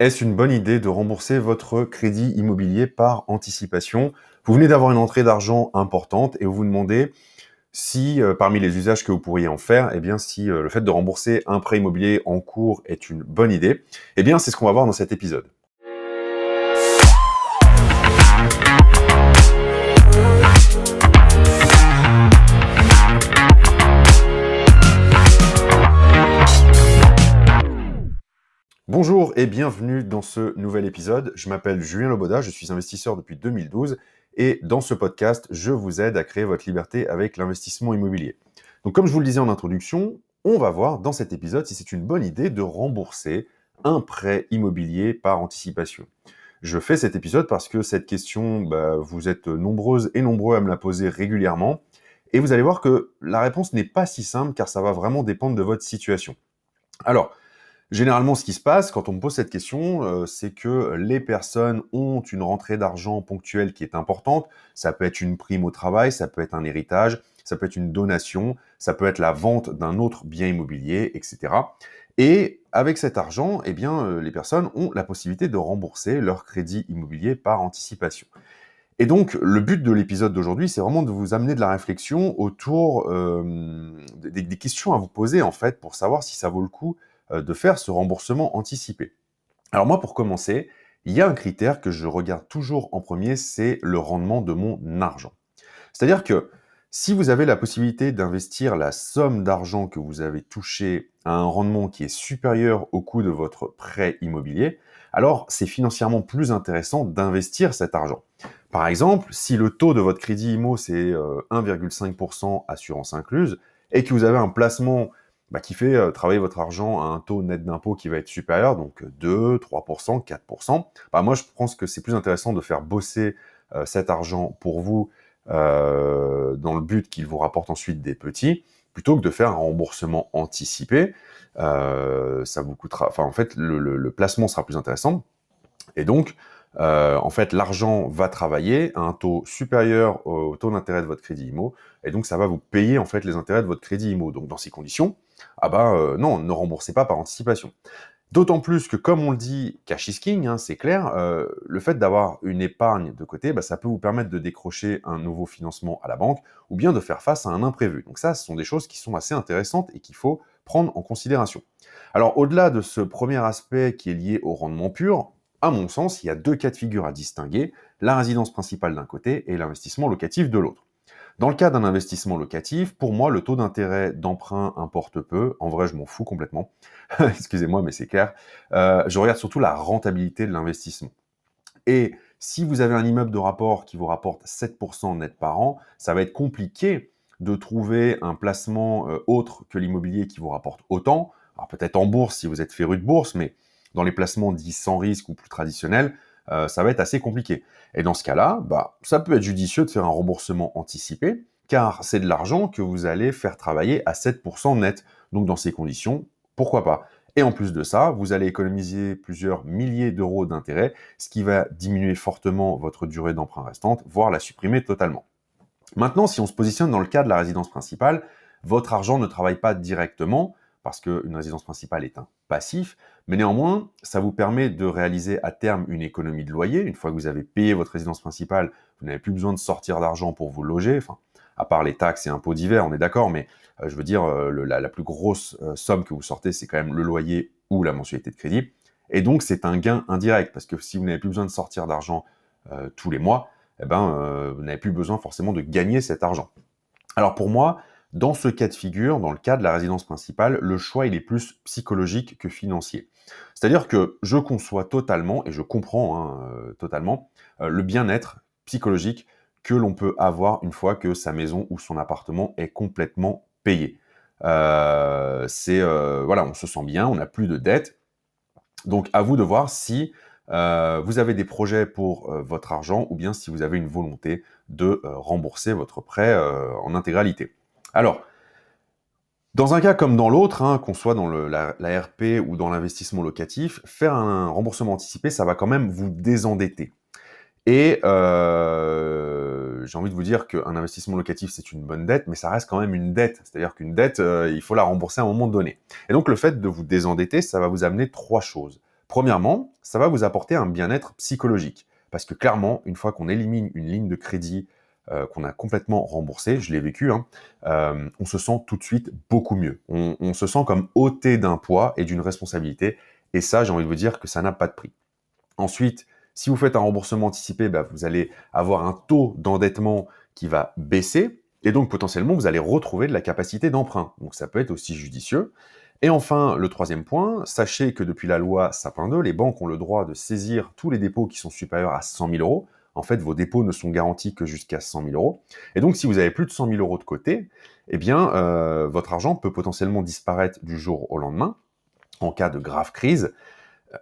Est-ce une bonne idée de rembourser votre crédit immobilier par anticipation? Vous venez d'avoir une entrée d'argent importante et vous vous demandez si euh, parmi les usages que vous pourriez en faire, eh bien si euh, le fait de rembourser un prêt immobilier en cours est une bonne idée, eh bien c'est ce qu'on va voir dans cet épisode. Bonjour et bienvenue dans ce nouvel épisode. Je m'appelle Julien Loboda, je suis investisseur depuis 2012 et dans ce podcast, je vous aide à créer votre liberté avec l'investissement immobilier. Donc comme je vous le disais en introduction, on va voir dans cet épisode si c'est une bonne idée de rembourser un prêt immobilier par anticipation. Je fais cet épisode parce que cette question, bah, vous êtes nombreuses et nombreux à me la poser régulièrement et vous allez voir que la réponse n'est pas si simple car ça va vraiment dépendre de votre situation. Alors, Généralement, ce qui se passe quand on me pose cette question, euh, c'est que les personnes ont une rentrée d'argent ponctuelle qui est importante. Ça peut être une prime au travail, ça peut être un héritage, ça peut être une donation, ça peut être la vente d'un autre bien immobilier, etc. Et avec cet argent, eh euh, les personnes ont la possibilité de rembourser leur crédit immobilier par anticipation. Et donc, le but de l'épisode d'aujourd'hui, c'est vraiment de vous amener de la réflexion autour euh, des, des, questions à vous poser, en fait, pour savoir si ça vaut le coup de faire ce remboursement anticipé. Alors moi, pour commencer, il y a un critère que je regarde toujours en premier, c'est le rendement de mon argent. C'est-à-dire que si vous avez la possibilité d'investir la somme d'argent que vous avez touché à un rendement qui est supérieur au coût de votre prêt immobilier, alors c'est financièrement plus intéressant d'investir cet argent. Par exemple, si le taux de votre crédit IMO c'est 1,5% euh, assurance incluse et que vous avez un placement bah, qui fait euh, travailler votre argent à un taux net d'impôt qui va être supérieur, donc 2, 3%, 4%. Bah, moi, je pense que c'est plus intéressant de faire bosser euh, cet argent pour vous euh, dans le but qu'il vous rapporte ensuite des petits, plutôt que de faire un remboursement anticipé. ça vous coûtera, enfin en fait, le, placement sera plus intéressant. Et donc, en fait, l'argent va travailler à un taux supérieur au taux d'intérêt de votre crédit IMO, et donc ça va vous payer en fait les intérêts de votre crédit IMO. Donc dans ces conditions, ah ben euh, non, ne remboursez pas par anticipation. D'autant plus que, comme on le dit, cash is king, hein, c'est clair, euh, le fait d'avoir une épargne de côté, bah, ça peut vous permettre de décrocher un nouveau financement à la banque ou bien de faire face à un imprévu. Donc ça, ce sont des choses qui sont assez intéressantes et qu'il faut prendre en considération. Alors au-delà de ce premier aspect qui est lié au rendement pur, à mon sens, il y a deux cas de figure à distinguer, la résidence principale d'un côté et l'investissement locatif de l'autre. Dans le cas d'un investissement locatif, pour moi, le taux d'intérêt d'emprunt importe peu. En vrai, je m'en fous complètement. Excusez-moi, mais c'est clair. Euh, je regarde surtout la rentabilité de l'investissement. Et si vous avez un immeuble de rapport qui vous rapporte 7% net par an, ça va être compliqué de trouver un placement euh, autre que l'immobilier qui vous rapporte autant. Alors peut-être en bourse si vous êtes féru de bourse, mais dans les placements dits sans risque ou plus traditionnels, euh, ça va être assez compliqué. Et dans ce cas-là, bah, ça peut être judicieux de faire un remboursement anticipé, car c'est de l'argent que vous allez faire travailler à 7% net. Donc dans ces conditions, pourquoi pas? Et en plus de ça, vous allez économiser plusieurs milliers d'euros d'intérêt, ce qui va diminuer fortement votre durée d'emprunt restante, voire la supprimer totalement. Maintenant, si on se positionne dans le cas de la résidence principale, votre argent ne travaille pas directement, parce qu'une résidence principale est un passif, mais néanmoins, ça vous permet de réaliser à terme une économie de loyer. Une fois que vous avez payé votre résidence principale, vous n'avez plus besoin de sortir d'argent pour vous loger, enfin, à part les taxes et impôts divers, on est d'accord, mais euh, je veux dire, euh, la, plus grosse euh, somme que vous sortez, c'est quand même le loyer ou la mensualité de crédit. Et donc, c'est un gain indirect, parce que si vous n'avez plus besoin de sortir d'argent tous les mois, eh ben, vous n'avez plus besoin forcément de gagner cet argent. Alors pour moi, dans ce cas de figure, dans le cas de la résidence principale, le choix est plus psychologique que financier. C'est-à-dire que je conçois totalement, et je comprends hein, euh, totalement, euh, le bien-être psychologique que l'on peut avoir une fois que sa maison ou son appartement est complètement payé. Euh, c'est voilà, on se sent bien, on n'a plus de dettes. Donc à vous de voir si vous avez des projets pour votre argent ou bien si vous avez une volonté de rembourser votre prêt en intégralité. Alors, dans un cas comme dans l'autre, hein, qu'on soit dans la, RP ou dans l'investissement locatif, faire un remboursement anticipé, ça va quand même vous désendetter. Et euh, j'ai envie de vous dire qu'un investissement locatif, c'est une bonne dette, mais ça reste quand même une dette. C'est-à-dire qu'une dette, euh, il faut la rembourser à un moment donné. Et donc le fait de vous désendetter, ça va vous amener trois choses. Premièrement, ça va vous apporter un bien-être psychologique. Parce que clairement, une fois qu'on élimine une ligne de crédit euh, qu'on a complètement remboursée, je l'ai vécu, hein, euh, on se sent tout de suite beaucoup mieux. On, se sent comme ôté d'un poids et d'une responsabilité. Et ça, j'ai envie de vous dire que ça n'a pas de prix. Ensuite, si vous faites un remboursement anticipé, bah, vous allez avoir un taux d'endettement qui va baisser. Et donc potentiellement, vous allez retrouver de la capacité d'emprunt. Donc ça peut être aussi judicieux. Et enfin, le troisième point, sachez que depuis la loi Sapin 2, les banques ont le droit de saisir tous les dépôts qui sont supérieurs à 100 000 euros. En fait, vos dépôts ne sont garantis que jusqu'à 100 000 euros. Et donc, si vous avez plus de 100 000 euros de côté, eh bien, euh, votre argent peut potentiellement disparaître du jour au lendemain en cas de grave crise.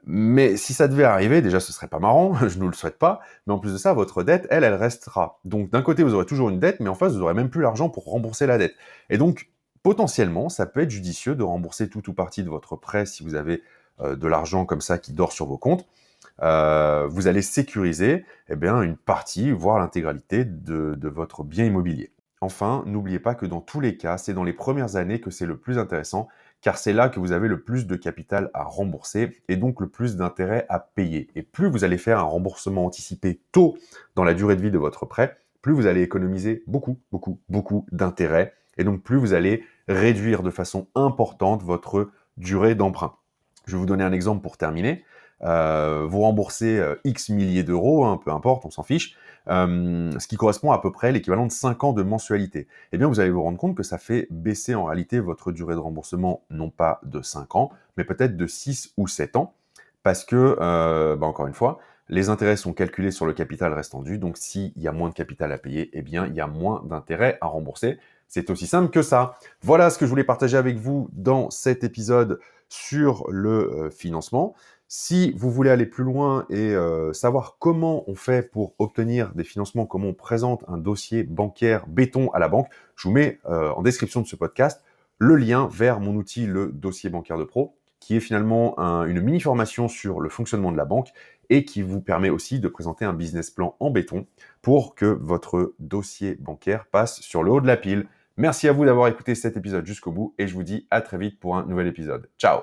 Mais si ça devait arriver, déjà ce serait pas marrant, je ne le souhaite pas, mais en plus de ça, votre dette, elle, elle restera. Donc d'un côté, vous aurez toujours une dette, mais en face, vous aurez même plus l'argent pour rembourser la dette. Et donc, potentiellement, ça peut être judicieux de rembourser tout ou partie de votre prêt si vous avez euh, de l'argent comme ça qui dort sur vos comptes. Euh, vous allez sécuriser eh une partie, voire l'intégralité de, de votre bien immobilier. Enfin, n'oubliez pas que dans tous les cas, c'est dans les premières années que c'est le plus intéressant car c'est là que vous avez le plus de capital à rembourser et donc le plus d'intérêt à payer. Et plus vous allez faire un remboursement anticipé tôt dans la durée de vie de votre prêt, plus vous allez économiser beaucoup, beaucoup, beaucoup d'intérêt et donc plus vous allez réduire de façon importante votre durée d'emprunt. Je vais vous donner un exemple pour terminer. Euh, vous remboursez euh, X milliers d'euros, hein, peu importe, on s'en fiche, euh, ce qui correspond à peu près l'équivalent de 5 ans de mensualité. Eh bien, vous allez vous rendre compte que ça fait baisser en réalité votre durée de remboursement, non pas de 5 ans, mais peut-être de 6 ou 7 ans, parce que, bah, encore une fois, les intérêts sont calculés sur le capital restant dû, donc s'il y a moins de capital à payer, eh bien, il y a moins d'intérêts à rembourser. C'est aussi simple que ça. Voilà ce que je voulais partager avec vous dans cet épisode sur le financement. Si vous voulez aller plus loin et euh, savoir comment on fait pour obtenir des financements, comment on présente un dossier bancaire béton à la banque, je vous mets euh, en description de ce podcast le lien vers mon outil, le dossier bancaire de pro, qui est finalement une mini-formation sur le fonctionnement de la banque et qui vous permet aussi de présenter un business plan en béton pour que votre dossier bancaire passe sur le haut de la pile. Merci à vous d'avoir écouté cet épisode jusqu'au bout et je vous dis à très vite pour un nouvel épisode. Ciao